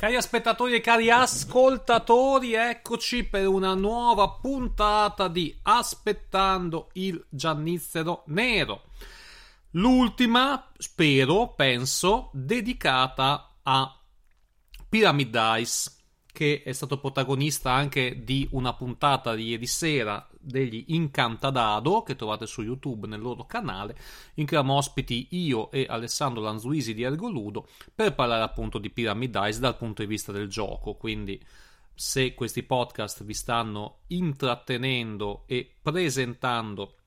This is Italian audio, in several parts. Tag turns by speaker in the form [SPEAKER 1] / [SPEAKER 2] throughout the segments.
[SPEAKER 1] Cari spettatori e cari ascoltatori, eccoci per una nuova puntata di Aspettando il Giannizzero Nero. L'ultima, spero, penso, dedicata a Pyramid Dice, che è stato protagonista anche di una puntata di ieri sera degli Incantadado, che trovate su YouTube nel loro canale, in cui abbiamo ospiti io e Alessandro Lanzuisi di Ergoludo per parlare appunto di Pyramid Dice dal punto di vista del gioco. Quindi, se questi podcast vi stanno intrattenendo e presentando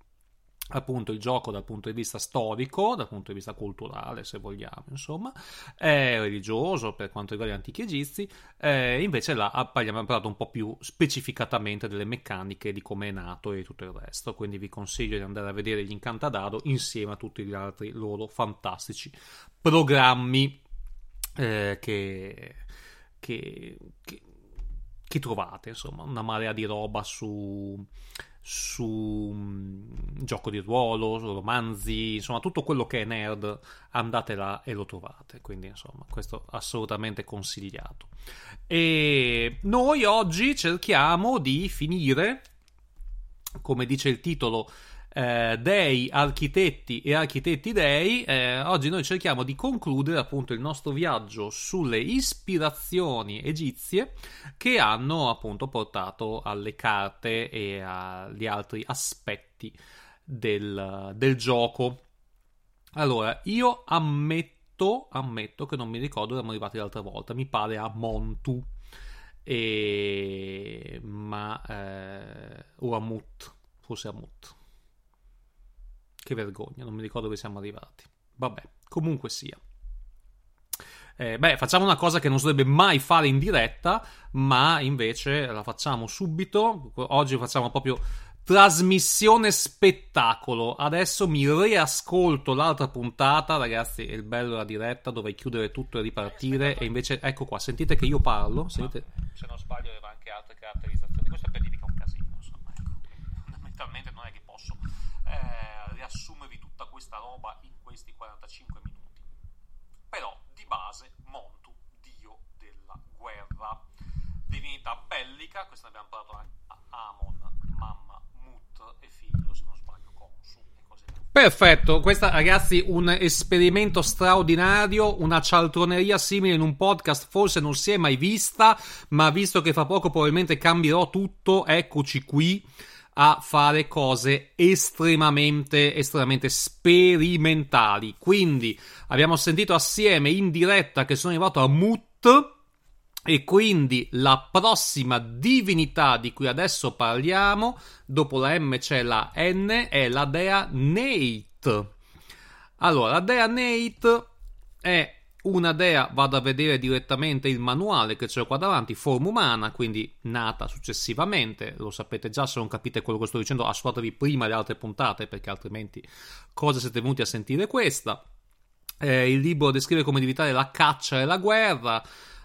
[SPEAKER 1] appunto il gioco dal punto di vista storico, dal punto di vista culturale, se vogliamo, insomma, eh, religioso per quanto riguarda gli antichi egizi, eh, invece là abbiamo parlato un po' più specificatamente delle meccaniche, di come è nato e tutto il resto, quindi vi consiglio di andare a vedere gli Incantadado insieme a tutti gli altri loro fantastici programmi eh, che, che, che, che trovate, insomma, una marea di roba su su um, gioco di ruolo, romanzi, insomma tutto quello che è nerd, andate là e lo trovate, quindi insomma questo assolutamente consigliato. E noi oggi cerchiamo di finire, come dice il titolo, eh, dei, architetti e architetti dei, eh, oggi noi cerchiamo di concludere appunto il nostro viaggio sulle ispirazioni egizie che hanno appunto portato alle carte e agli altri aspetti del, del gioco. Allora, io ammetto, ammetto che non mi ricordo siamo arrivati l'altra volta, mi pare a Montu. E... ma eh, o a Mut, forse a Mut che vergogna, non mi ricordo dove siamo arrivati. Vabbè, comunque sia. Eh, beh, facciamo una cosa che non si dovrebbe mai fare in diretta, ma invece la facciamo subito. Oggi facciamo proprio trasmissione spettacolo. Adesso mi riascolto l'altra puntata, ragazzi. È il bello della diretta, dovrei chiudere tutto e ripartire. E invece, ecco qua, sentite che io parlo. Sentite... Se non sbaglio, aveva anche altre caratterizzazioni. Questo è per dire che è un casino. Insomma, ecco. Fondamentalmente non è che posso. Eh riassumervi tutta questa roba in questi 45 minuti. Però, di base, Montu, dio della guerra. Divinità bellica, questo ne abbiamo parlato a Amon, mamma, Mut e figlio, se non sbaglio, Consu e cose. Perfetto, questo ragazzi un esperimento straordinario, una cialtroneria simile in un podcast forse non si è mai vista, ma visto che fra poco probabilmente cambierò tutto, eccoci qui a fare cose estremamente, estremamente sperimentali. Quindi abbiamo sentito assieme in diretta che sono arrivato a Mut. E quindi la prossima divinità di cui adesso parliamo, dopo la M c'è la N, è la dea Nate. Allora, la dea Nate è una dea, vado a vedere direttamente il manuale che c'è qua davanti, forma umana, quindi nata successivamente, lo sapete già, se non capite quello che sto dicendo, ascoltatevi prima le altre puntate, perché altrimenti cosa siete venuti a sentire questa. Eh, il libro descrive come diventare la caccia e la guerra,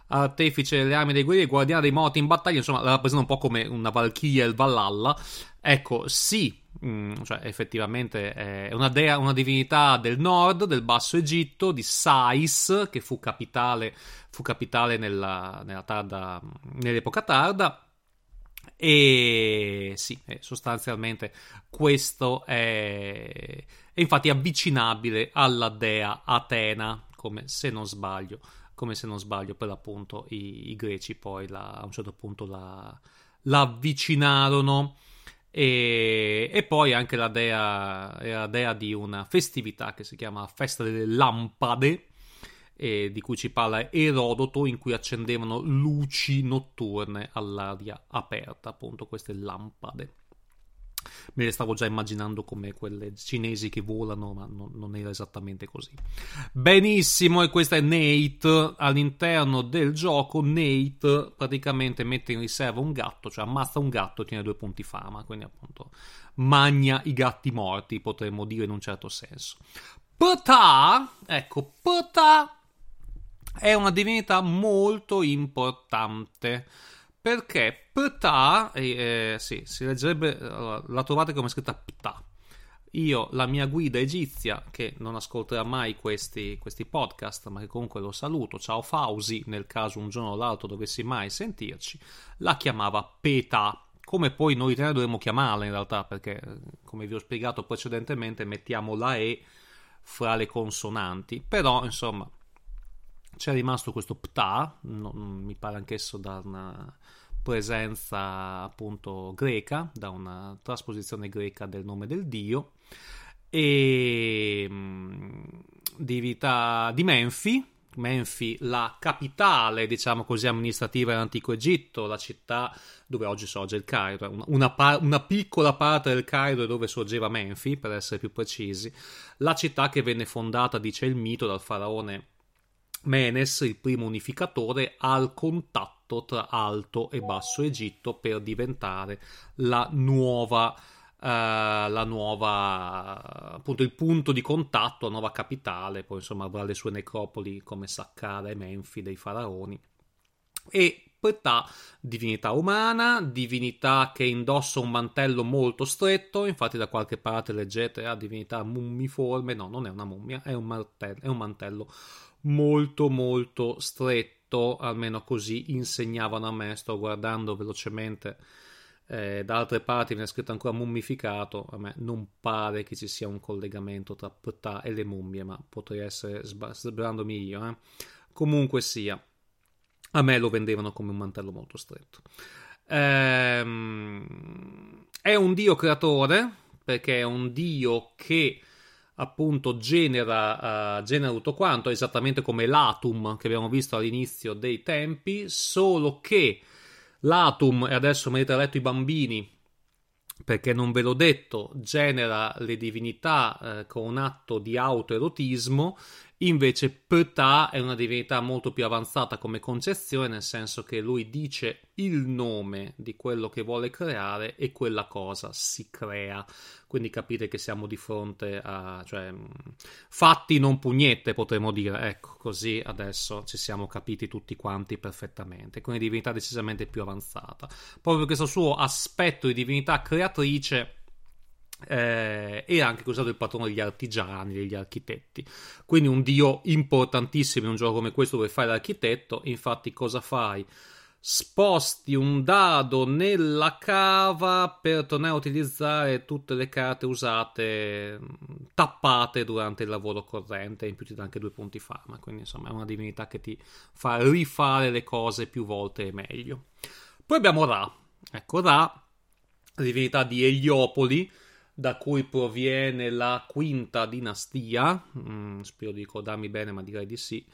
[SPEAKER 1] artefice delle armi dei guerrieri, guardiana dei morti in battaglia, insomma, rappresenta un po' come una Valchiria e il Valhalla. Ecco, sì, Mm, cioè effettivamente è una, dea, una divinità del nord, del basso Egitto, di Sais, che fu capitale, fu capitale nella, nella tarda, nell'epoca tarda. E sì, sostanzialmente questo è, è infatti avvicinabile alla dea Atena, come se non sbaglio, come se non sbaglio per l'appunto i, i greci poi la, a un certo punto la, la avvicinarono. E, e, poi anche la dea, la dea di una festività che si chiama Festa delle Lampade, di cui ci parla Erodoto, in cui accendevano luci notturne all'aria aperta, appunto queste lampade. Me le stavo già immaginando come quelle cinesi che volano, ma non, non era esattamente così. Benissimo, e questo è Nate. All'interno del gioco, Nate praticamente mette in riserva un gatto, cioè ammazza un gatto e tiene due punti fama, quindi appunto magna i gatti morti, potremmo dire in un certo senso. Ptah, ecco, Ptah è una divinità molto importante perché Ptah, eh, sì, si leggerebbe, la trovate come scritta Ptah. Io, la mia guida egizia, che non ascolterà mai questi, questi, podcast, ma che comunque lo saluto, ciao Fausi, nel caso un giorno o l'altro dovessi mai sentirci, la chiamava Peta, come poi noi tre dovremmo chiamarla in realtà, perché come vi ho spiegato precedentemente mettiamo la E fra le consonanti, però insomma c'è rimasto questo pta, non, mi pare anch'esso da una presenza appunto greca, da una trasposizione greca del nome del dio, e mm, divinità di Menfi, Menfi, la capitale, diciamo così, amministrativa dell'antico Egitto, la città dove oggi sorge il Cairo, una, par- una, piccola parte del Cairo dove sorgeva Menfi, per essere più precisi, la città che venne fondata, dice il mito, dal faraone Menes, il primo unificatore, al contatto tra Alto e Basso Egitto per diventare la nuova, uh, la nuova appunto il punto di contatto, la nuova capitale, poi insomma avrà le sue necropoli come Saqqara e Menfi dei faraoni. E Ptah, divinità umana, divinità che indossa un mantello molto stretto, infatti da qualche parte leggete a ah, divinità mummiforme, no, non è una mummia, è un, martello, è un mantello molto molto stretto, almeno così insegnavano a me, sto guardando velocemente eh, da altre parti viene scritto ancora mummificato, a me non pare che ci sia un collegamento tra Ptah e le mummie, ma potrei essere sbrandomi io. Eh. Comunque sia, a me lo vendevano come un mantello molto stretto. Ehm, è un dio creatore, perché è un dio che appunto genera, uh, genera tutto quanto, esattamente come l'Atum che abbiamo visto all'inizio dei tempi, solo che l'Atum, e adesso mi avete letto i bambini, perché non ve l'ho detto, genera le divinità eh, con un atto di autoerotismo Invece Ptah è una divinità molto più avanzata come concezione, nel senso che lui dice il nome di quello che vuole creare e quella cosa si crea. Quindi capite che siamo di fronte a cioè, fatti non pugnette, potremmo dire. Ecco, così adesso ci siamo capiti tutti quanti perfettamente. Quindi divinità decisamente più avanzata. Proprio questo suo aspetto di divinità creatrice eh, e anche considerato il patrono degli artigiani, degli architetti. Quindi un dio importantissimo in un gioco come questo dove fai l'architetto. Infatti, cosa fai? Sposti un dado nella cava per tornare a utilizzare tutte le carte usate tappate durante il lavoro corrente in più ti dà anche due punti fama quindi insomma è una divinità che ti fa rifare le cose più volte e meglio poi abbiamo Ra ecco Ra divinità di Eliopoli da cui proviene la quinta dinastia, mm, spero di ricordarmi bene, ma direi di sì.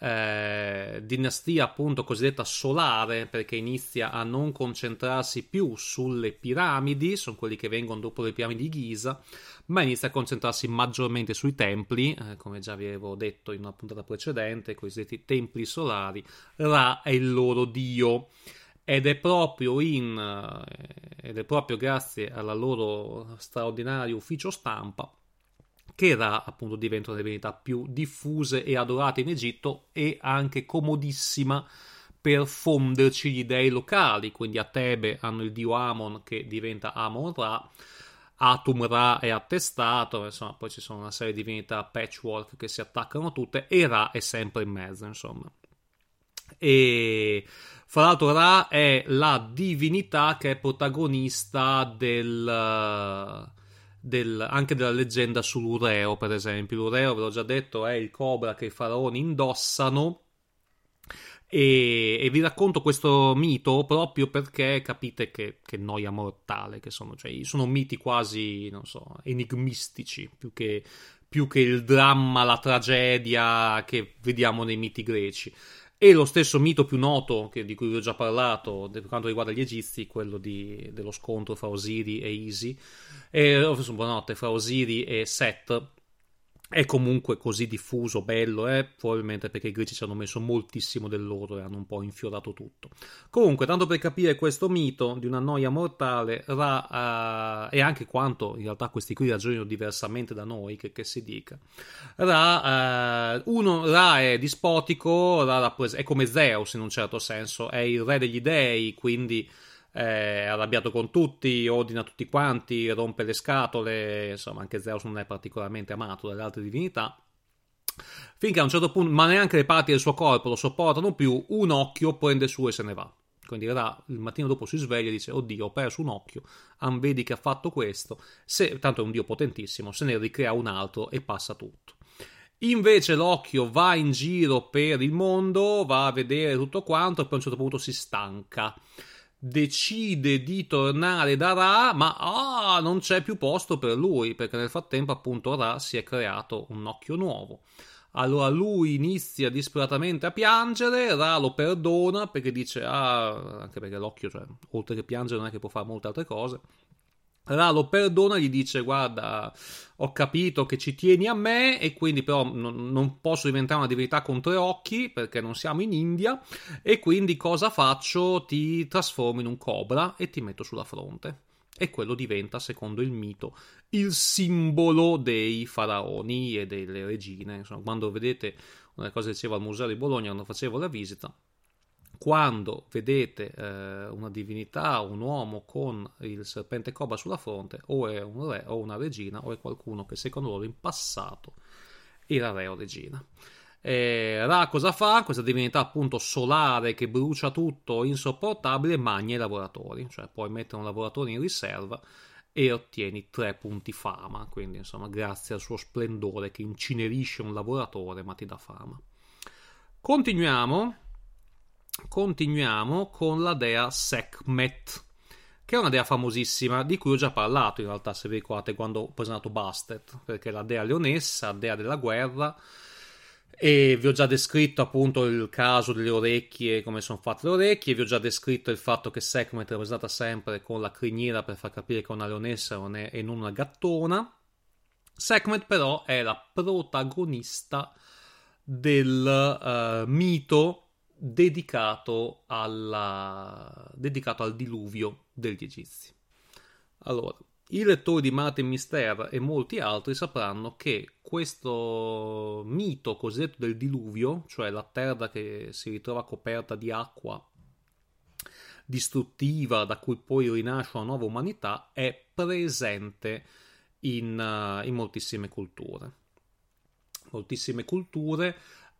[SPEAKER 1] Eh, dinastia appunto cosiddetta solare perché inizia a non concentrarsi più sulle piramidi, sono quelli che vengono dopo le piramidi di Giza, ma inizia a concentrarsi maggiormente sui templi, eh, come già vi avevo detto in una puntata precedente, cosiddetti templi solari. Ra è il loro dio ed è proprio in eh, ed è proprio grazie alla loro straordinario ufficio stampa che Ra appunto diventa una delle divinità più diffuse e adorate in Egitto e anche comodissima per fonderci gli dei locali, quindi a Tebe hanno il dio Amon che diventa Amon Ra, Atum Ra è attestato, insomma poi ci sono una serie di divinità patchwork che si attaccano tutte e Ra è sempre in mezzo, insomma. E fra l'altro, Ra è la divinità che è protagonista del. Del, anche della leggenda sull'Ureo, per esempio. L'Ureo, ve l'ho già detto, è il cobra che i faraoni indossano. E, e, vi racconto questo mito proprio perché capite che, che noia mortale che sono, cioè sono miti quasi, non so, enigmistici più che, più che il dramma, la tragedia che vediamo nei miti greci. E lo stesso mito più noto, che, di cui vi ho già parlato, per quanto riguarda gli egizi, quello di, dello scontro fra Osiri e Isi, e, buonanotte, fra Osiri e Set, è comunque così diffuso, bello, eh? probabilmente perché i greci ci hanno messo moltissimo del loro e hanno un po' infiorato tutto. Comunque, tanto per capire questo mito di una noia mortale, Ra, uh, e anche quanto in realtà questi qui ragionano diversamente da noi, che, che si dica. Ra, uh, uno, Ra è dispotico, Ra è come Zeus in un certo senso, è il re degli dei, quindi è arrabbiato con tutti, ordina tutti quanti, rompe le scatole, insomma anche Zeus non è particolarmente amato dalle altre divinità. Finché a un certo punto, ma neanche le parti del suo corpo lo sopportano più, un occhio prende su e se ne va. Quindi Ra il mattino dopo si sveglia e dice: Oddio, ho perso un occhio. Am vedi che ha fatto questo. Se, tanto è un dio potentissimo, se ne ricrea un altro e passa tutto. Invece l'occhio va in giro per il mondo, va a vedere tutto quanto e poi a un certo punto si stanca decide di tornare da Ra, ma ah, non c'è più posto per lui, perché nel frattempo appunto Ra si è creato un occhio nuovo. Allora lui inizia disperatamente a piangere, Ra lo perdona perché dice, ah, anche perché l'occhio, cioè, oltre che piangere non è che può fare molte altre cose. Ra lo perdona, gli dice: Guarda, ho capito che ci tieni a me, e quindi però non, non, posso diventare una divinità con tre occhi perché non siamo in India. E quindi cosa faccio? Ti trasformo in un cobra e ti metto sulla fronte. E quello diventa, secondo il mito, il simbolo dei faraoni e delle regine. Insomma, quando vedete una cosa che diceva al museo di Bologna quando facevo la visita quando vedete eh, una divinità, un uomo con il serpente cobra sulla fronte, o è un re o una regina, o è qualcuno che secondo loro in passato era re o regina. E Ra cosa fa? Questa divinità appunto solare che brucia tutto, insopportabile, magna i lavoratori, cioè puoi mettere un lavoratore in riserva e ottieni tre punti fama, quindi insomma grazie al suo splendore che incinerisce un lavoratore ma ti dà fama. Continuiamo continuiamo con la dea Sekhmet, che è una dea famosissima di cui ho già parlato in realtà, se vi ricordate, quando ho presentato Bastet, perché è la dea leonessa, dea della guerra. E vi ho già descritto appunto il caso delle orecchie, come sono fatte le orecchie, vi ho già descritto il fatto che Sekhmet è rappresentata sempre con la criniera per far capire che è una leonessa e non una gattona. Sekhmet però è la protagonista del uh, mito dedicato, alla... dedicato al diluvio degli egizi. Allora, i lettori di Martin Mister e molti altri sapranno che questo mito cosiddetto del diluvio, cioè la terra che si ritrova coperta di acqua distruttiva da cui poi rinasce una nuova umanità, è presente in, uh, in moltissime culture. Moltissime culture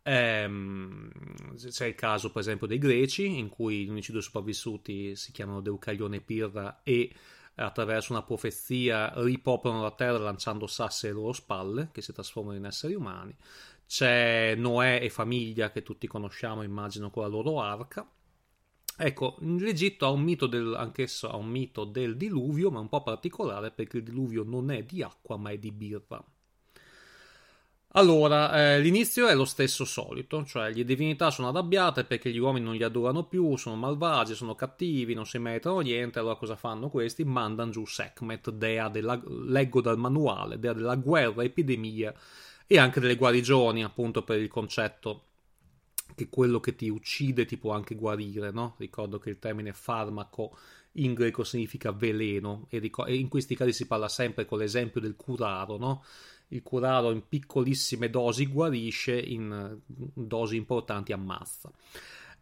[SPEAKER 1] c'è il caso, per esempio, dei greci, in cui gli unici due sopravvissuti si chiamano Deucalione e Pirra e attraverso una profezia ripopolano la terra lanciando sassi alle loro spalle, che si trasformano in esseri umani. C'è Noè e famiglia, che tutti conosciamo, immagino, con la loro arca. Ecco, l'Egitto ha un mito del, anch'esso ha un mito del diluvio, ma un po' particolare perché il diluvio non è di acqua, ma è di birra. Allora, eh, l'inizio è lo stesso solito, cioè le divinità sono arrabbiate perché gli uomini non li adorano più, sono malvagi, sono cattivi, non si meritano niente, allora cosa fanno questi? Mandano giù Sekhmet, dea della, leggo dal manuale, dea della guerra, epidemia e anche delle guarigioni, appunto per il concetto che quello che ti uccide ti può anche guarire, no? Ricordo che il termine farmaco in greco significa veleno e in questi casi si parla sempre con l'esempio del curaro, no? Il curaro in piccolissime dosi guarisce, in dosi importanti ammazza.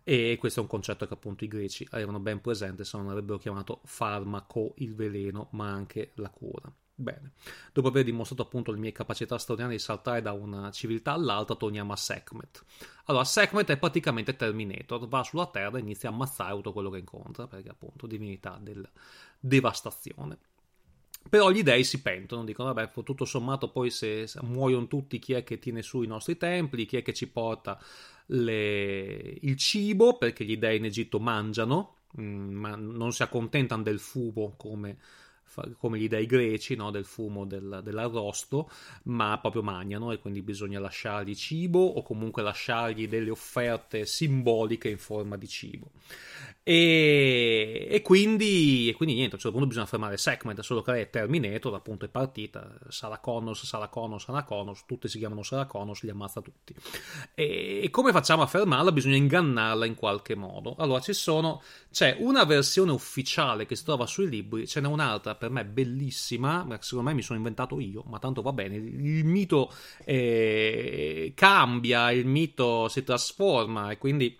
[SPEAKER 1] E questo è un concetto che appunto i greci avevano ben presente, se non avrebbero chiamato farmaco il veleno, ma anche la cura. Bene, dopo aver dimostrato appunto le mie capacità straordinarie di saltare da una civiltà all'altra, torniamo a Sekhmet. Allora, Sekhmet è praticamente Terminator, va sulla Terra e inizia a ammazzare tutto quello che incontra, perché appunto divinità della devastazione. Però gli dei si pentono, dicono: Vabbè, tutto sommato, poi se, muoiono tutti, chi è che tiene su i nostri templi? Chi è che ci porta le... il cibo? Perché gli dei in Egitto mangiano, mm, ma non si accontentano del fumo come come gli dei greci, no? del fumo del, dell'arrosto, ma proprio mangiano e quindi bisogna lasciargli cibo o comunque lasciargli delle offerte simboliche in forma di cibo. E, e, quindi, e, quindi, niente, a un certo punto bisogna fermare Segment, solo che è Terminator, appunto è partita, Sarah Connors, Sarah Connors, Sarah Connors, tutti si chiamano Sarah Connors, li ammazza tutti. E, e, come facciamo a fermarla? Bisogna ingannarla in qualche modo. Allora ci sono, c'è una versione ufficiale che si trova sui libri, ce n'è un'altra per me bellissima, secondo me mi sono inventato io, ma tanto va bene, il mito eh, cambia, il mito si trasforma e quindi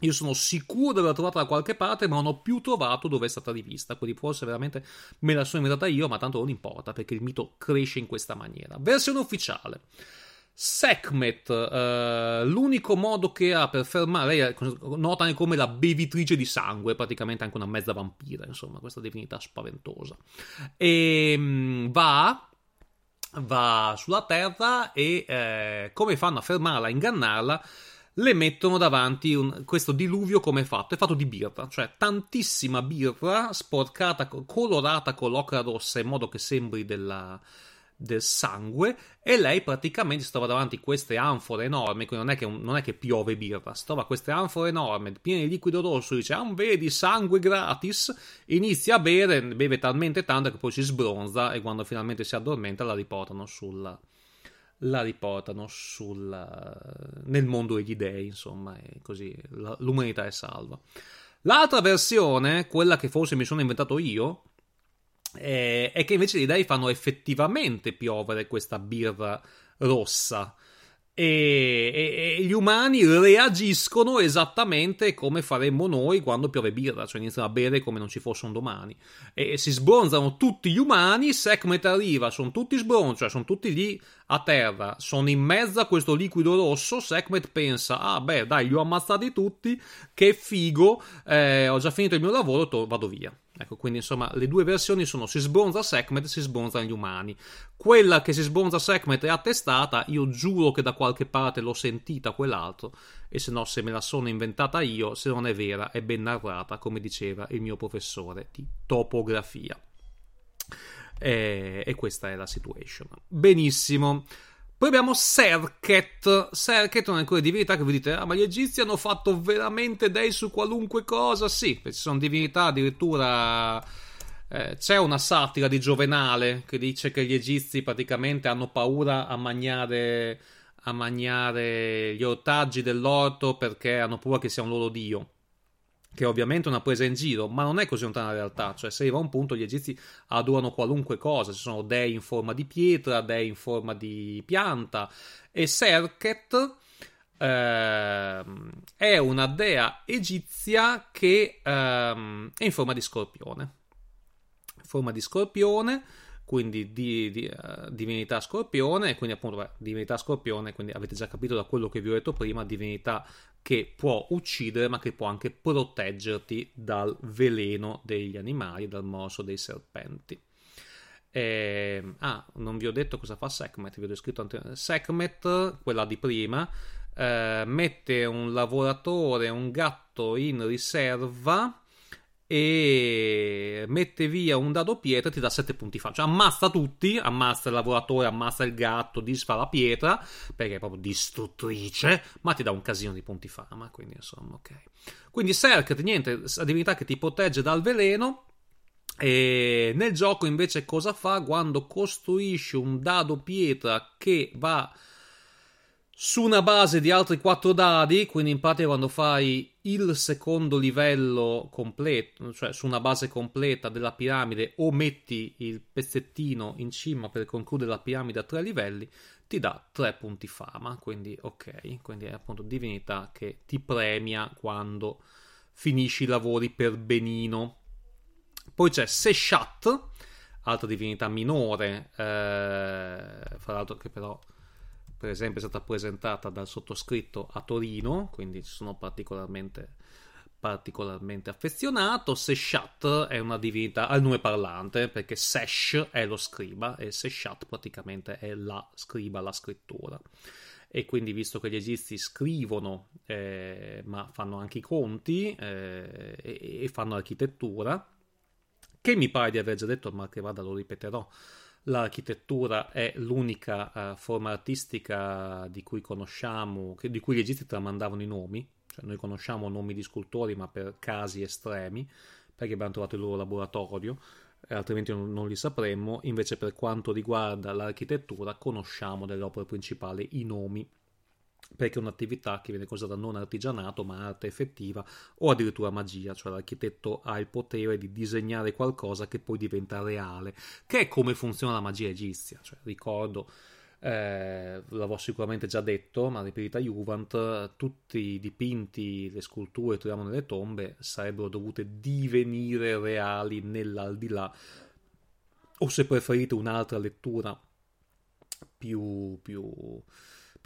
[SPEAKER 1] io sono sicuro di averla trovata da qualche parte, ma non ho più trovato dove è stata rivista. Quindi forse veramente me la sono inventata io, ma tanto non importa perché il mito cresce in questa maniera. Versione ufficiale. Sekhmet, uh, l'unico modo che ha per fermare, lei nota anche come la bevitrice di sangue, praticamente anche una mezza vampira, insomma, questa divinità spaventosa. E um, va, va sulla terra e eh, come fanno a fermarla, a ingannarla? Le mettono davanti un, questo diluvio come è fatto? È fatto di birra, cioè tantissima birra sporcata, colorata con l'ocra rossa in modo che sembri della, del sangue e lei praticamente si trova davanti queste anfore enormi, quindi non è che, non è che piove birra, si trova queste anfore enormi piene di liquido rosso, dice ah vedi sangue gratis, inizia a bere, beve talmente tanto che poi si sbronza e quando finalmente si addormenta la riportano sulla la riportano sul, nel mondo degli dei, insomma, e così l'umanità è salva. L'altra versione, quella che forse mi sono inventato io, è, è che invece gli dei fanno effettivamente piovere questa birra rossa e, e, e, gli umani reagiscono esattamente come faremmo noi quando piove birra, cioè iniziano a bere come non ci fosse un domani. E, si sbronzano tutti gli umani, Sekhmet arriva, sono tutti sbronzi, cioè sono tutti lì a terra, sono in mezzo a questo liquido rosso, Sekhmet pensa, ah beh dai, li ho ammazzati tutti, che figo, eh, ho già finito il mio lavoro, to- vado via. Ecco, quindi insomma le due versioni sono si sbronza Sekhmet e si sbronzano gli umani. Quella che si sbronza Sekhmet è attestata, io giuro che da qualche parte l'ho sentita quell'altro, e se no se me la sono inventata io, se non è vera è ben narrata, come diceva il mio professore di topografia. E, e questa è la situation. Benissimo. Poi abbiamo Serket. Serket è una di quelle divinità che vi dite, ah, ma gli egizi hanno fatto veramente dei su qualunque cosa? Sì, ci sono divinità addirittura. Eh, c'è una satira di Giovenale che dice che gli egizi praticamente hanno paura a mangiare, a mangiare gli ortaggi dell'orto perché hanno paura che sia un loro dio che è ovviamente una presa in giro, ma non è così lontana la realtà, cioè se arriva un punto gli egizi adorano qualunque cosa, ci sono dei in forma di pietra, dei in forma di pianta. E Serket eh, è una dea egizia che eh, è in forma di scorpione. Forma di scorpione quindi di, di uh, divinità scorpione, quindi appunto beh, divinità scorpione, quindi avete già capito da quello che vi ho detto prima, divinità che può uccidere ma che può anche proteggerti dal veleno degli animali, dal morso dei serpenti. Eh, ah, non vi ho detto cosa fa Sekhmet, vi ho descritto anche Sekhmet, quella di prima, eh, mette un lavoratore, un gatto in riserva e mette via un dado pietra e ti dà 7 punti fa. Cioè ammazza tutti, ammazza il lavoratore, ammazza il gatto, disfa la pietra, perché è proprio distruttrice, ma ti dà un casino di punti fama, quindi insomma, ok. Quindi Serket, niente, la divinità che ti protegge dal veleno, e nel gioco invece cosa fa? Quando costruisce un dado pietra che va su una base di altri 4 dadi, quindi in pratica quando fai il secondo livello completo, cioè su una base completa della piramide o metti il pezzettino in cima per concludere la piramide a tre livelli, ti dà 3 punti fama, quindi ok, quindi è appunto divinità che ti premia quando finisci i lavori per benino. Poi c'è Seshat, altra divinità minore, eh, fra l'altro che però per esempio è stata presentata dal sottoscritto a Torino, quindi sono particolarmente, particolarmente affezionato. Seshat è una divinità al nome parlante, perché Sesh è lo scriba e Seshat praticamente è la scriba, la scrittura. E quindi, visto che gli egizi scrivono, eh, ma fanno anche i conti eh, e, e fanno architettura, che mi pare di aver già detto, ma che vada lo ripeterò. L'architettura è l'unica uh, forma artistica di cui conosciamo, che, di cui gli egizi tramandavano i nomi, cioè noi conosciamo nomi di scultori ma per casi estremi, perché abbiamo trovato il loro laboratorio, altrimenti non, non, li sapremmo. Invece, per quanto riguarda l'architettura, conosciamo delle opere principali i nomi perché è un'attività che viene considerata non artigianato ma arte effettiva o addirittura magia, cioè l'architetto ha il potere di disegnare qualcosa che poi diventa reale, che è come funziona la magia egizia, cioè, ricordo, eh, l'avevo sicuramente già detto, ma ripetuta Juvent, tutti i dipinti, le sculture che troviamo nelle tombe sarebbero dovute divenire reali nell'aldilà, o se preferite un'altra lettura più, più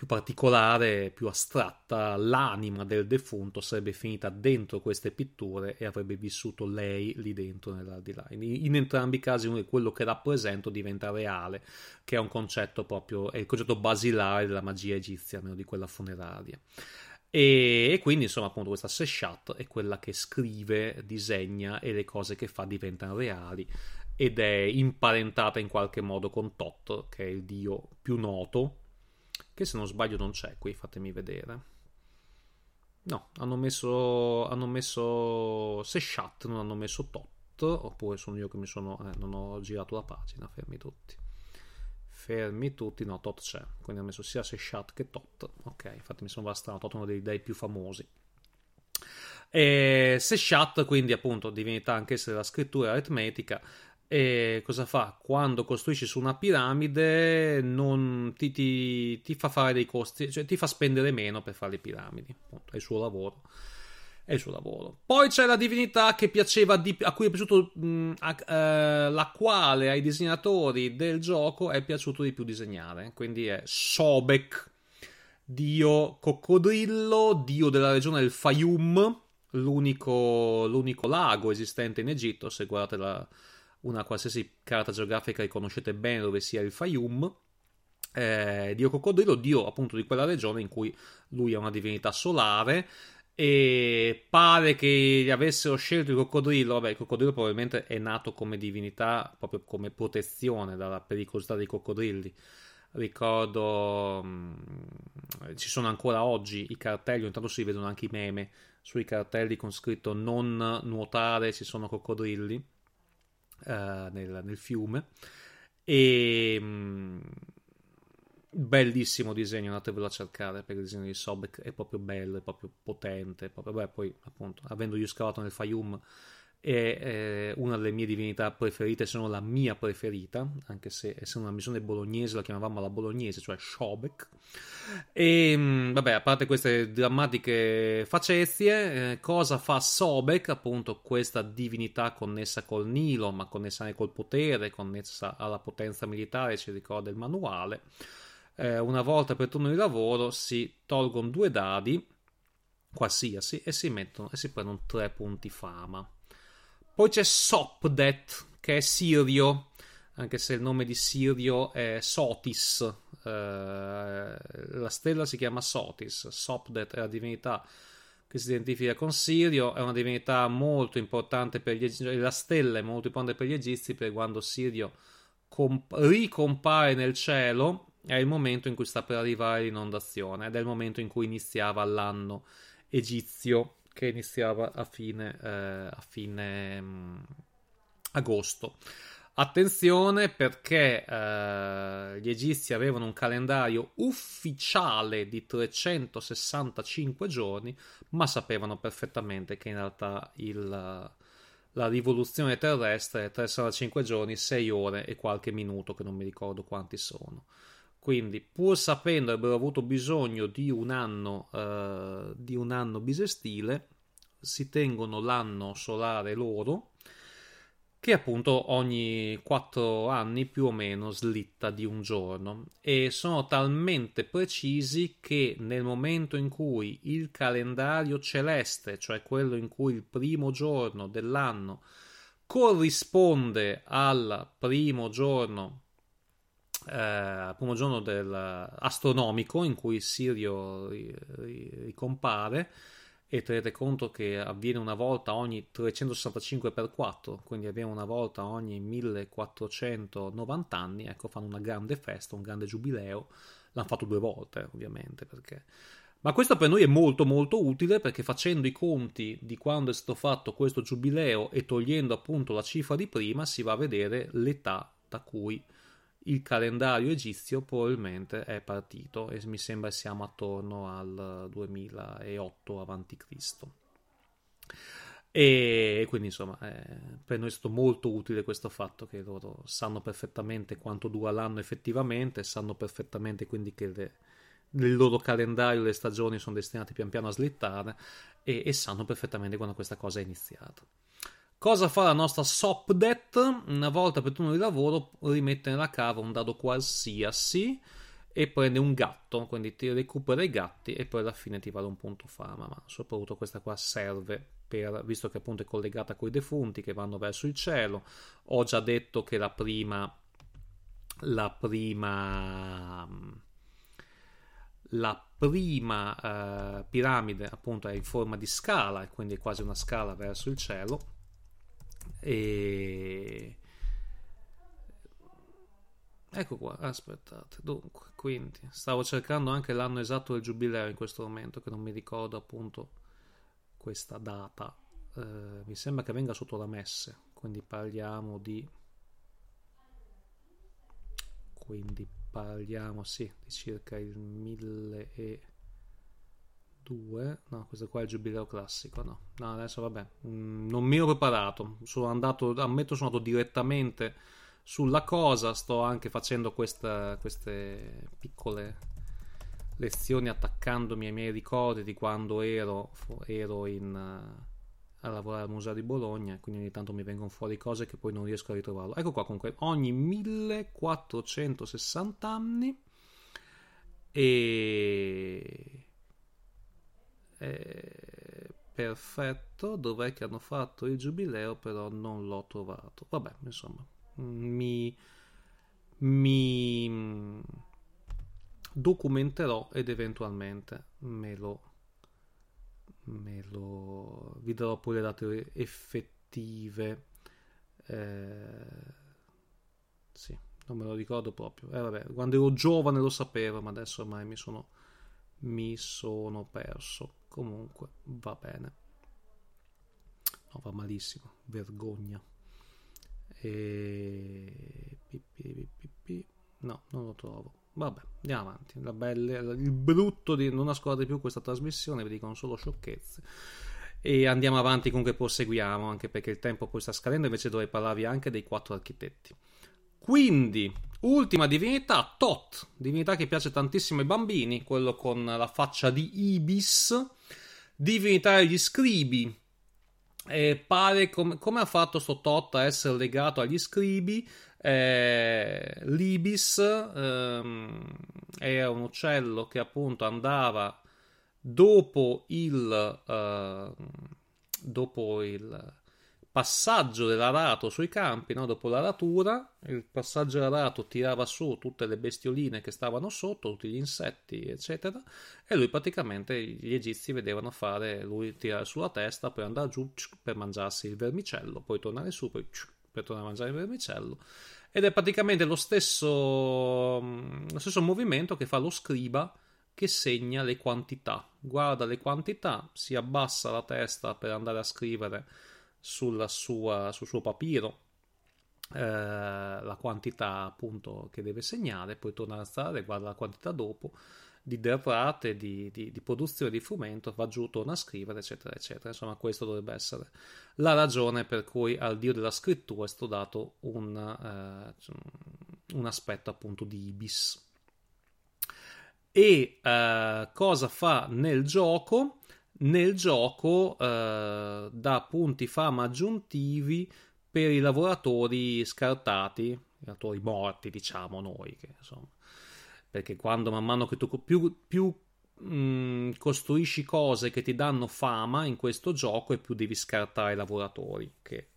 [SPEAKER 1] più particolare, più astratta, l'anima del defunto sarebbe finita dentro queste pitture e avrebbe vissuto lei lì dentro nell'aldilà. In, in entrambi i casi quello che rappresento diventa reale, che è un concetto proprio, è il concetto basilare della magia egizia, almeno di quella funeraria. E, e, quindi, insomma, appunto, questa Seshat è quella che scrive, disegna e le cose che fa diventano reali ed è imparentata in qualche modo con Tot, che è il dio più noto che se non sbaglio non c'è qui, fatemi vedere. No, hanno messo, hanno messo Seshat, non hanno messo Tot, oppure sono io che mi sono, eh, non ho girato la pagina, fermi tutti. Fermi tutti, no, Tot c'è, quindi hanno messo sia Seshat che Tot. Ok, infatti mi sembra strano, Tot è uno dei dei più famosi. E Seshat, quindi appunto divinità anch'essa della scrittura aritmetica, e cosa fa? Quando costruisci su una piramide non ti, ti, ti, fa fare dei costi, cioè ti fa spendere meno per fare le piramidi. Appunto, è il suo lavoro. È il suo lavoro. Poi c'è la divinità che piaceva di, a cui è piaciuto, mh, a, eh, la quale ai disegnatori del gioco è piaciuto di più disegnare. Quindi è Sobek, dio coccodrillo, dio della regione del Fayum, l'unico, l'unico lago esistente in Egitto. Se guardate la una qualsiasi carta geografica che conoscete bene dove sia il Fayum. Eh, dio coccodrillo, dio appunto di quella regione in cui lui è una divinità solare e pare che avessero scelto il coccodrillo, vabbè il coccodrillo probabilmente è nato come divinità proprio come protezione dalla pericolosità dei coccodrilli ricordo mh, mm, ci sono ancora oggi i cartelli, ogni tanto si vedono anche i meme sui cartelli con scritto non nuotare, ci sono coccodrilli nel, nel, fiume. E mm, bellissimo disegno, andatevelo a cercare perché il disegno di Sobek è proprio bello, è proprio potente. Proprio, beh, poi, appunto, avendo io scavato nel Fayum è eh, una delle mie divinità preferite, se non la mia preferita, anche se essendo una missione bolognese la chiamavamo la bolognese, cioè Shobek. E mm, vabbè, a parte queste drammatiche facezie, eh, cosa fa Sobek, appunto questa divinità connessa col Nilo, ma connessa anche col potere, connessa alla potenza militare, ci ricorda il manuale. Eh, una volta per turno di lavoro si tolgono due dadi qualsiasi e si mettono e si prendono tre punti fama. Poi c'è Sopdet, che è Sirio, anche se il nome di Sirio è Sotis. Eh, la stella si chiama Sotis. Sopdet è la divinità che si identifica con Sirio, è una divinità molto importante per gli egizi. La stella è molto importante per gli egizi perché quando Sirio comp- ricompare nel cielo è il momento in cui sta per arrivare l'inondazione ed è il momento in cui iniziava l'anno egizio che iniziava a fine, eh, a fine mh, mm, agosto. Attenzione perché eh, gli egizi avevano un calendario ufficiale di 365 giorni, ma sapevano perfettamente che in realtà il, la rivoluzione terrestre è 365 giorni, 6 ore e qualche minuto, che non mi ricordo quanti sono. Quindi, pur sapendo che avrebbero avuto bisogno di un anno, eh, di un anno bisestile, si tengono l'anno solare loro, che appunto ogni 4 anni più o meno slitta di un giorno. E sono talmente precisi che nel momento in cui il calendario celeste, cioè quello in cui il primo giorno dell'anno corrisponde al primo giorno eh, primo giorno del, astronomico in cui Sirio ricompare e tenete conto che avviene una volta ogni 365x4, quindi avviene una volta ogni 1490 anni, ecco, fanno una grande festa, un grande giubileo, l'hanno fatto due volte ovviamente perché... Ma questo per noi è molto molto utile perché facendo i conti di quando è stato fatto questo giubileo e togliendo appunto la cifra di prima si va a vedere l'età da cui il calendario egizio probabilmente è partito e mi sembra siamo attorno al 2008 a.C. E quindi insomma eh, per noi è stato molto utile questo fatto che loro sanno perfettamente quanto dura l'anno effettivamente, sanno perfettamente quindi che le, nel loro calendario le stagioni sono destinate pian piano a slittare e, e sanno perfettamente quando questa cosa è iniziata. Cosa fa la nostra SOPDET? Una volta per turno di lavoro rimette nella cava un dado qualsiasi e prende un gatto, quindi ti recupera i gatti e poi alla fine ti vale un punto fama, ma soprattutto questa qua serve per, visto che appunto è collegata con i defunti che vanno verso il cielo, ho già detto che la prima la prima la prima eh, piramide appunto è in forma di scala quindi è quasi una scala verso il cielo e ecco qua aspettate. Dunque quindi stavo cercando anche l'anno esatto del giubileo in questo momento che non mi ricordo appunto questa data. Eh, mi sembra che venga sotto la messe quindi parliamo di quindi parliamo sì di circa il 1000 e 2 no questo qua è il giubileo classico no. No adesso vabbè mm, non mi ero preparato. Sono andato ammetto sono andato direttamente sulla cosa. Sto anche facendo questa, queste piccole lezioni attaccandomi ai miei ricordi di quando ero, ero in, uh, a lavorare al museo di Bologna quindi ogni tanto mi vengono fuori cose che poi non riesco a ritrovarlo. Ecco qua comunque ogni 1460 anni e eh, perfetto, dov'è che hanno fatto il giubileo, però non l'ho trovato. Vabbè, insomma, mi, mi documenterò ed eventualmente me lo, me lo vi darò poi le date effettive. Eh, sì, non me lo ricordo proprio. Eh, vabbè, quando ero giovane lo sapevo, ma adesso ormai mi sono, mi sono perso. Comunque, va bene. No, va malissimo. Vergogna. E... No, non lo trovo. Vabbè, andiamo avanti. La belle, il brutto di non ascoltare più questa trasmissione, vi dicono solo sciocchezze. E andiamo avanti, comunque proseguiamo, anche perché il tempo poi sta scadendo, invece dovrei parlarvi anche dei quattro architetti. Quindi, ultima divinità, Tot, divinità che piace tantissimo ai bambini, quello con la faccia di Ibis divinità degli scribi. E pare com- come ha fatto sto Tot a essere legato agli scribi. Eh, L'Ibis ehm, era un uccello che appunto andava dopo il, eh, dopo il passaggio dell'arato sui campi, no? dopo l'aratura, il passaggio dell'arato tirava su tutte le bestioline che stavano sotto, tutti gli insetti, eccetera, e lui praticamente gli egizi vedevano fare lui tirare sulla testa, poi andare giù per mangiarsi il vermicello, poi tornare su poi, per tornare a mangiare il vermicello. Ed è praticamente lo stesso, mm, lo stesso movimento che fa lo scriba che segna le quantità. Guarda le quantità, si abbassa la testa per andare a scrivere sua, sul suo papiro eh, la quantità appunto che deve segnare, poi torna a alzare, guarda la quantità dopo di derrate, di, di, di, produzione di frumento, va giù, torna a scrivere, eccetera, eccetera. Insomma, questo dovrebbe essere la ragione per cui al dio della scrittura è stato dato un, eh, un aspetto appunto di ibis. E eh, cosa fa nel gioco? Nel gioco eh, dà punti fama aggiuntivi per i lavoratori scartati, i lavoratori morti, diciamo noi, che, insomma, perché quando man mano che tu più, più mh, mm, costruisci cose che ti danno fama in questo gioco e più devi scartare lavoratori che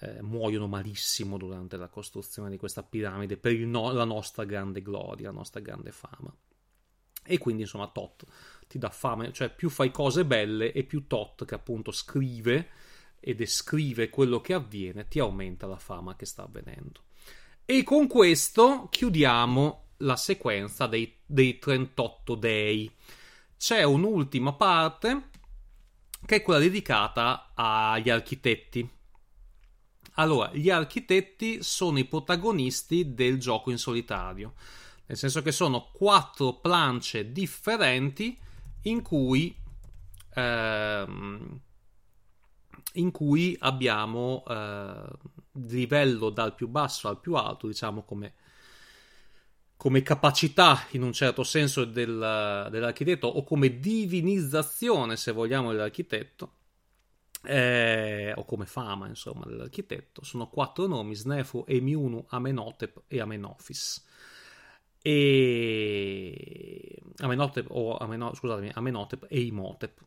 [SPEAKER 1] eh, muoiono malissimo durante la costruzione di questa piramide per no- la nostra grande gloria, la nostra grande fama. E quindi, insomma, Tot ti dà fame, cioè più fai cose belle e più Tot, che appunto scrive e descrive quello che avviene, ti aumenta la fama che sta avvenendo. E con questo chiudiamo la sequenza dei, dei 38 dei. C'è un'ultima parte che è quella dedicata agli architetti. Allora, gli architetti sono i protagonisti del gioco in solitario, nel senso che sono quattro plance differenti in cui, ehm, in cui abbiamo eh, livello dal più basso al più alto, diciamo come come capacità in un certo senso del, dell'architetto o come divinizzazione, se vogliamo, dell'architetto, eh, o come fama, insomma, dell'architetto, sono quattro nomi, Snefu, Emiunu, Amenhotep e Amenofis. E Amenhotep, o Ameno, scusatemi, Amenhotep e Imhotep.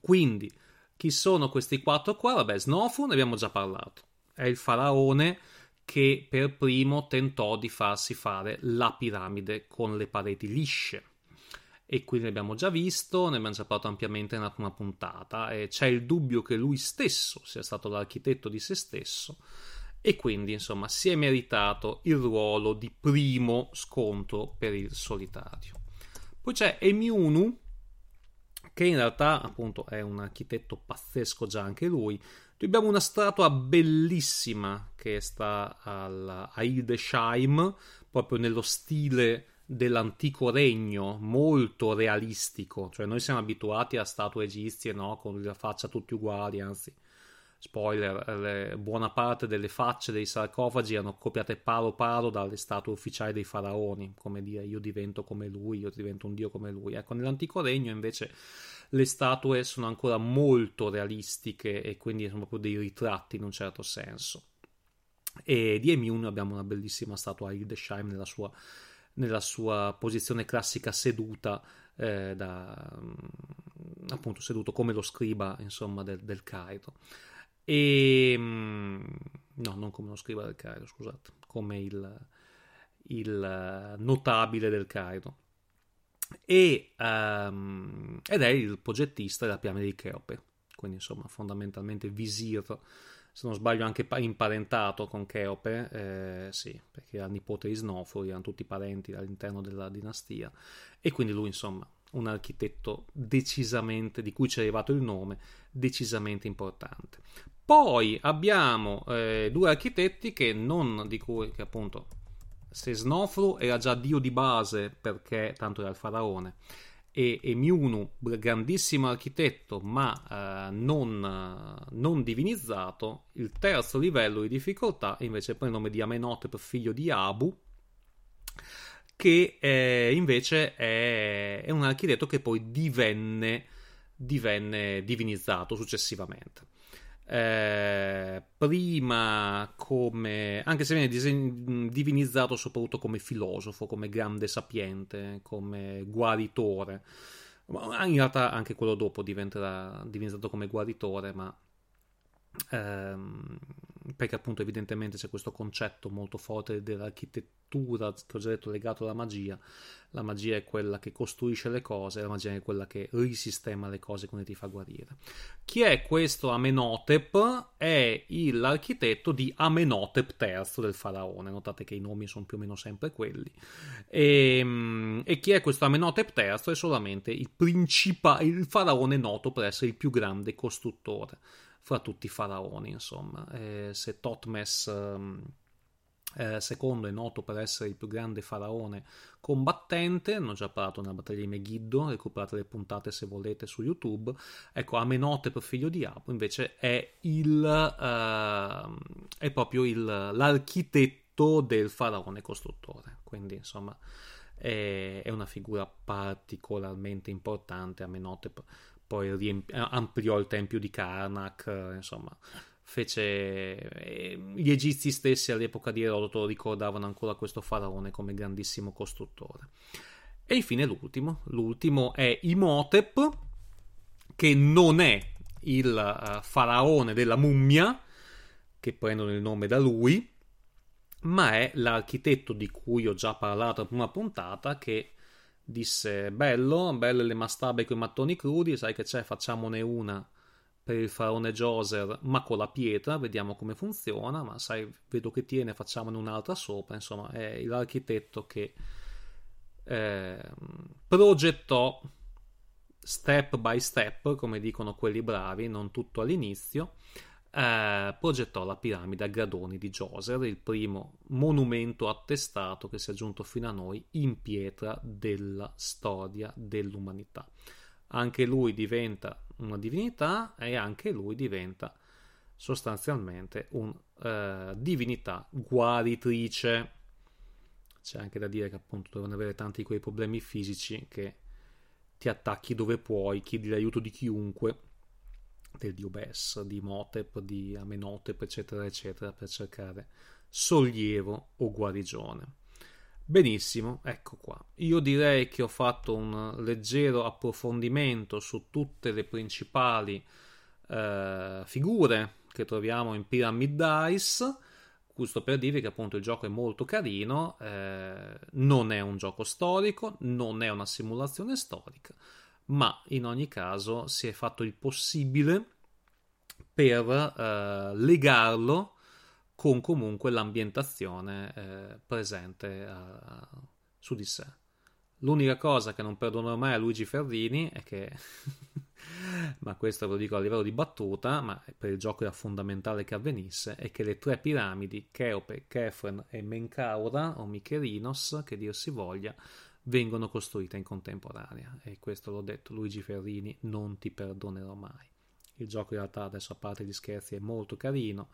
[SPEAKER 1] Quindi, chi sono questi quattro qua? Vabbè, Snofu ne abbiamo già parlato. È il faraone che per primo tentò di farsi fare la piramide con le pareti lisce. E quindi l'abbiamo già visto, ne abbiamo già parlato ampiamente nella prima puntata, e c'è il dubbio che lui stesso sia stato l'architetto di se stesso, e quindi insomma si è meritato il ruolo di primo scontro per il solitario. Poi c'è Emiunu, che in realtà appunto è un architetto pazzesco già anche lui, abbiamo una statua bellissima che sta al, a Hildesheim, proprio nello stile dell'antico regno, molto realistico. Cioè, noi siamo abituati a statue egizie, no? Con la faccia tutti uguali, anzi, spoiler, le, buona parte delle facce dei sarcofagi erano copiate paro paro dalle statue ufficiali dei faraoni, come dire, io divento come lui, io divento un dio come lui. Ecco, nell'antico regno invece le statue sono ancora molto realistiche e quindi sono proprio dei ritratti in un certo senso. E di Emiun abbiamo una bellissima statua a Hildesheim nella sua, nella sua posizione classica seduta, eh, da, mm, appunto seduto come lo scriba insomma, del, del Cairo. E, mm, no, non come lo scriba del Cairo, scusate, come il, il notabile del Cairo. E, um, ed è il progettista della piramide di Cheope, quindi insomma fondamentalmente Visir, se non sbaglio anche imparentato con Cheope, eh, sì, perché era nipote di Snofru, erano tutti parenti all'interno della dinastia, e quindi lui insomma un architetto decisamente, di cui ci è arrivato il nome, decisamente importante. Poi abbiamo eh, due architetti che non di cui, che appunto se Snofru era già dio di base perché tanto era il faraone e Emiunu, grandissimo architetto ma eh, non, non, divinizzato, il terzo livello di difficoltà invece prende il nome di Amenhotep, figlio di Abu, che eh, invece è, è, un architetto che poi divenne, divenne divinizzato successivamente eh, prima come anche se viene disen- divinizzato soprattutto come filosofo, come grande sapiente, come guaritore. In realtà anche quello dopo diventerà divinizzato come guaritore, ma ehm, perché appunto evidentemente c'è questo concetto molto forte dell'architettura che ho già detto legato alla magia. La magia è quella che costruisce le cose la magia è quella che risistema le cose quindi ti fa guarire. Chi è questo Amenhotep? è l'architetto di Amenhotep III del faraone. Notate che i nomi sono più o meno sempre quelli. E, ehm, e chi è questo Amenhotep III? è solamente il principale il faraone noto per essere il più grande costruttore fra tutti i faraoni, insomma. Eh, se Totmes ehm, eh, secondo è noto per essere il più grande faraone combattente, ne ho già parlato nella battaglia di Megiddo, recuperate le puntate se volete su YouTube. Ecco, Amenhotep, figlio di Abu, invece è il eh, è proprio il, l'architetto del faraone costruttore. Quindi, insomma, è, è una figura particolarmente importante. Amenhotep poi riempi- ampliò il tempio di Karnak, insomma, fece... Eh, gli egizi stessi all'epoca di Erodoto ricordavano ancora questo faraone come grandissimo costruttore. E infine l'ultimo, l'ultimo è Imhotep, che non è il uh, faraone della mummia, che prendono il nome da lui, ma è l'architetto di cui ho già parlato in prima puntata, che disse bello, belle le mastabe con i mattoni crudi, sai che c'è, facciamone una per il faraone Joser, ma con la pietra, vediamo come funziona, ma sai, vedo che tiene, facciamone un'altra sopra, insomma, è l'architetto che eh, progettò step by step, come dicono quelli bravi, non tutto all'inizio, eh, progettò la piramide a gradoni di Djoser, il primo monumento attestato che si è giunto fino a noi in pietra della storia dell'umanità. Anche lui diventa una divinità e anche lui diventa sostanzialmente una uh, divinità guaritrice. C'è anche da dire che appunto devono avere tanti quei problemi fisici che ti attacchi dove puoi, chiedi l'aiuto di chiunque del dio Bess, di Motep, di Amenotep, eccetera, eccetera, per cercare sollievo o guarigione. Benissimo, ecco qua. Io direi che ho fatto un leggero approfondimento su tutte le principali eh, figure che troviamo in Pyramid Dice. Giusto per dirvi che appunto il gioco è molto carino, eh, non è un gioco storico, non è una simulazione storica, ma in ogni caso si è fatto il possibile per eh, legarlo con comunque l'ambientazione eh, presente a, su di sé. L'unica cosa che non perdono mai a Luigi Ferrini è che, ma questo ve lo dico a livello di battuta, ma per il gioco era fondamentale che avvenisse, è che le tre piramidi, Cheope, Kefren e Menkaura, o Micherinos, che dir si voglia, vengono costruite in contemporanea. E questo l'ho detto Luigi Ferrini non ti perdonerò mai. Il gioco in realtà adesso a parte gli scherzi è molto carino.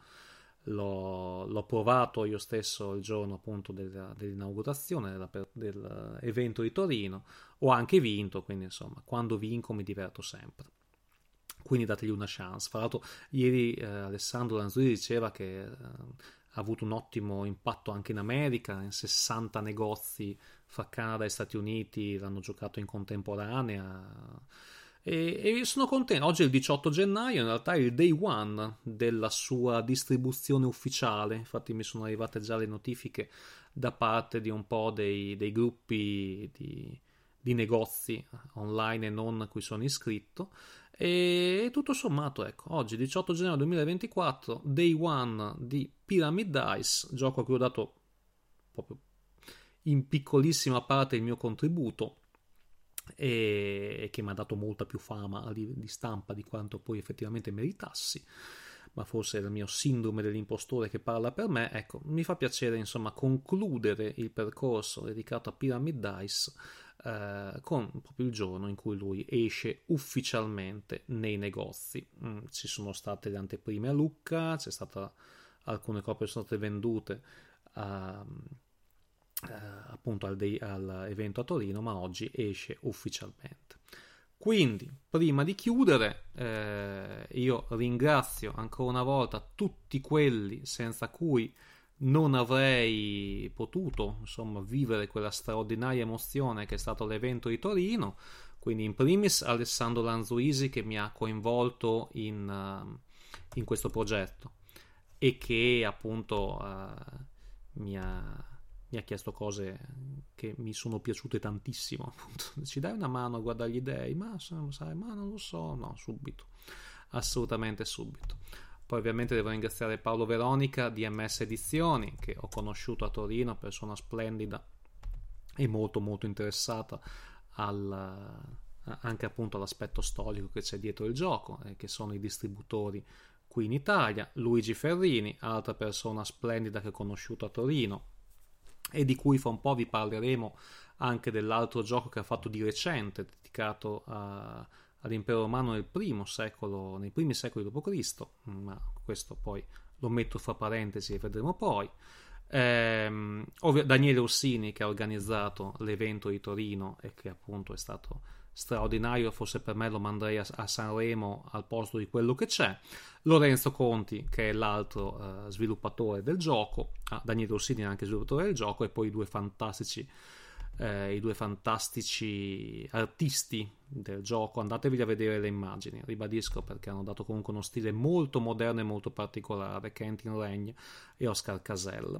[SPEAKER 1] L'ho, l'ho provato io stesso il giorno appunto della, dell'inaugurazione della, dell'evento di Torino. Ho anche vinto quindi insomma quando vinco mi diverto sempre. Quindi dategli una chance. Fra l'altro ieri eh, Alessandro Lanzuri diceva che eh, ha avuto un ottimo impatto anche in America in 60 negozi fra Canada e Stati Uniti l'hanno giocato in contemporanea e, sono contento. Oggi è il 18 gennaio, in realtà è il day one della sua distribuzione ufficiale. Infatti, mi sono arrivate già le notifiche da parte di un po' dei, dei gruppi di, di, negozi online e non a cui sono iscritto. E tutto sommato, ecco, oggi 18 gennaio 2024, day one di Pyramid Dice, gioco a cui ho dato proprio in piccolissima parte il mio contributo e che mi ha dato molta più fama di, stampa di quanto poi effettivamente meritassi ma forse è il mio sindrome dell'impostore che parla per me. Ecco mi fa piacere insomma concludere il percorso dedicato a Pyramid Dice eh, con proprio il giorno in cui lui esce ufficialmente nei negozi. Mm, ci sono state le anteprime a Lucca c'è stata alcune copie sono state vendute a eh, appunto al day, all'evento a Torino, ma oggi esce ufficialmente. Quindi, prima di chiudere, eh, io ringrazio ancora una volta tutti quelli senza cui non avrei potuto insomma, vivere quella straordinaria emozione che è stato l'evento di Torino. Quindi, in primis, Alessandro Lanzuisi che mi ha coinvolto in, uh, in questo progetto e che appunto uh, mi ha mi ha chiesto cose che mi sono piaciute tantissimo. Appunto. Ci dai una mano a guardare gli dei? Ma, sai, ma non lo so, no, subito, assolutamente subito. Poi ovviamente devo ringraziare Paolo Veronica di MS Edizioni, che ho conosciuto a Torino, persona splendida e molto molto interessata al, anche appunto all'aspetto storico che c'è dietro il gioco, eh, che sono i distributori qui in Italia. Luigi Ferrini, altra persona splendida che ho conosciuto a Torino, e di cui fra un po' vi parleremo anche dell'altro gioco che ha fatto di recente, dedicato a, all'impero romano nel primo secolo, nei primi secoli d.C., ma questo poi lo metto fra parentesi e vedremo poi. Eh, Daniele Ossini che ha organizzato l'evento di Torino e che appunto è stato straordinario, forse per me lo manderei a, a Sanremo al posto di quello che c'è. Lorenzo Conti, che è l'altro uh, sviluppatore del gioco, ah, Daniele Rossini è anche sviluppatore del gioco, e poi i due fantastici, eh, i due fantastici artisti del gioco. Andatevi a vedere le immagini, ribadisco, perché hanno dato comunque uno stile molto moderno e molto particolare, Kentin Regn e Oscar Casell.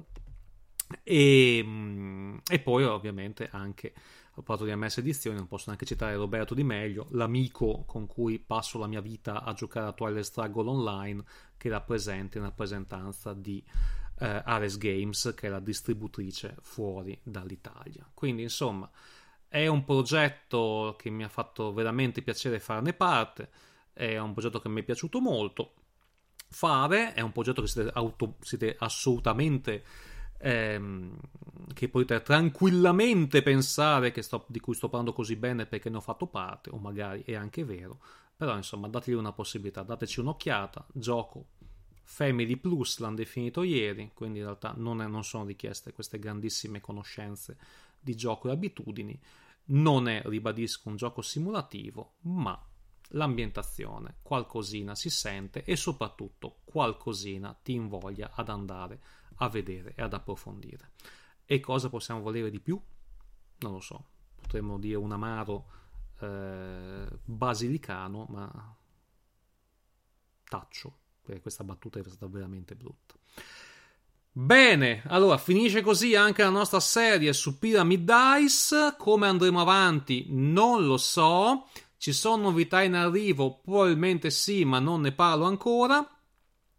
[SPEAKER 1] E, mm, e poi ovviamente anche ho parlato di MS Edizioni, non posso neanche citare Roberto Di Meglio, l'amico con cui passo la mia vita a giocare a Twilight Struggle Online, che era presente in rappresentanza di eh, Ares Games, che è la distributrice fuori dall'Italia. Quindi, insomma, è un progetto che mi ha fatto veramente piacere farne parte, è un progetto che mi è piaciuto molto fare, è un progetto che siete, auto, siete assolutamente ehm, che potete tranquillamente pensare sto, di cui sto parlando così bene perché ne ho fatto parte, o magari è anche vero, però insomma dategli una possibilità, dateci un'occhiata, gioco Family Plus l'hanno definito ieri, quindi in realtà non, è, non sono richieste queste grandissime conoscenze di gioco e abitudini, non è, ribadisco, un gioco simulativo, ma l'ambientazione qualcosina si sente e soprattutto qualcosina ti invoglia ad andare a vedere e ad approfondire. E cosa possiamo volere di più? Non lo so, potremmo dire un amaro eh, basilicano, ma taccio, perché questa battuta è stata veramente brutta. Bene, allora finisce così anche la nostra serie su Pyramid Dice. Come andremo avanti non lo so. Ci sono novità in arrivo? Probabilmente sì, ma non ne parlo ancora.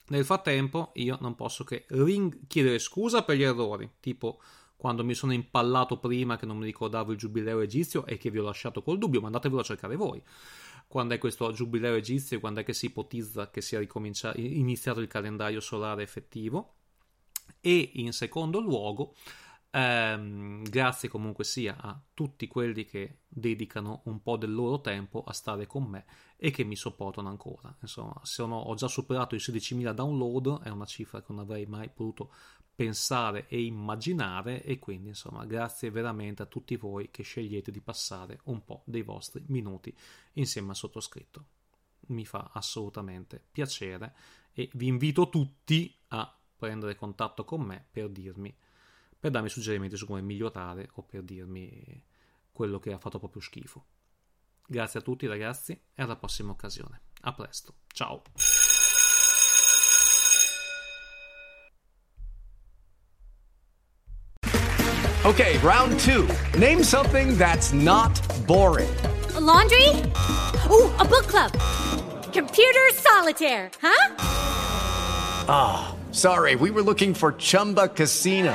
[SPEAKER 1] Nel frattempo io non posso che ring- chiedere scusa per gli errori, tipo quando mi sono impallato prima che non mi ricordavo il giubileo egizio e che vi ho lasciato col dubbio, ma andatevelo a cercare voi. Quando è questo giubileo egizio e quando è che si ipotizza che sia iniziato il calendario solare effettivo? E in secondo luogo, ehm, grazie comunque sia a tutti quelli che dedicano un po' del loro tempo a stare con me e che mi sopportano ancora. Insomma, sono, ho già superato i 16.000 download, è una cifra che non avrei mai potuto pensare e immaginare e quindi insomma grazie veramente a tutti voi che scegliete di passare un po' dei vostri minuti insieme al sottoscritto. Mi fa assolutamente piacere e vi invito tutti a prendere contatto con me per dirmi per darmi suggerimenti su come migliorare o per dirmi quello che ha fatto proprio schifo. Grazie a tutti ragazzi e alla prossima occasione. A presto. Ciao.
[SPEAKER 2] Okay, round 2. Name something that's not boring.
[SPEAKER 3] A laundry? Ooh, a book club. Computer solitaire, huh?
[SPEAKER 2] Ah, oh, sorry. We were looking for Chumba Casino.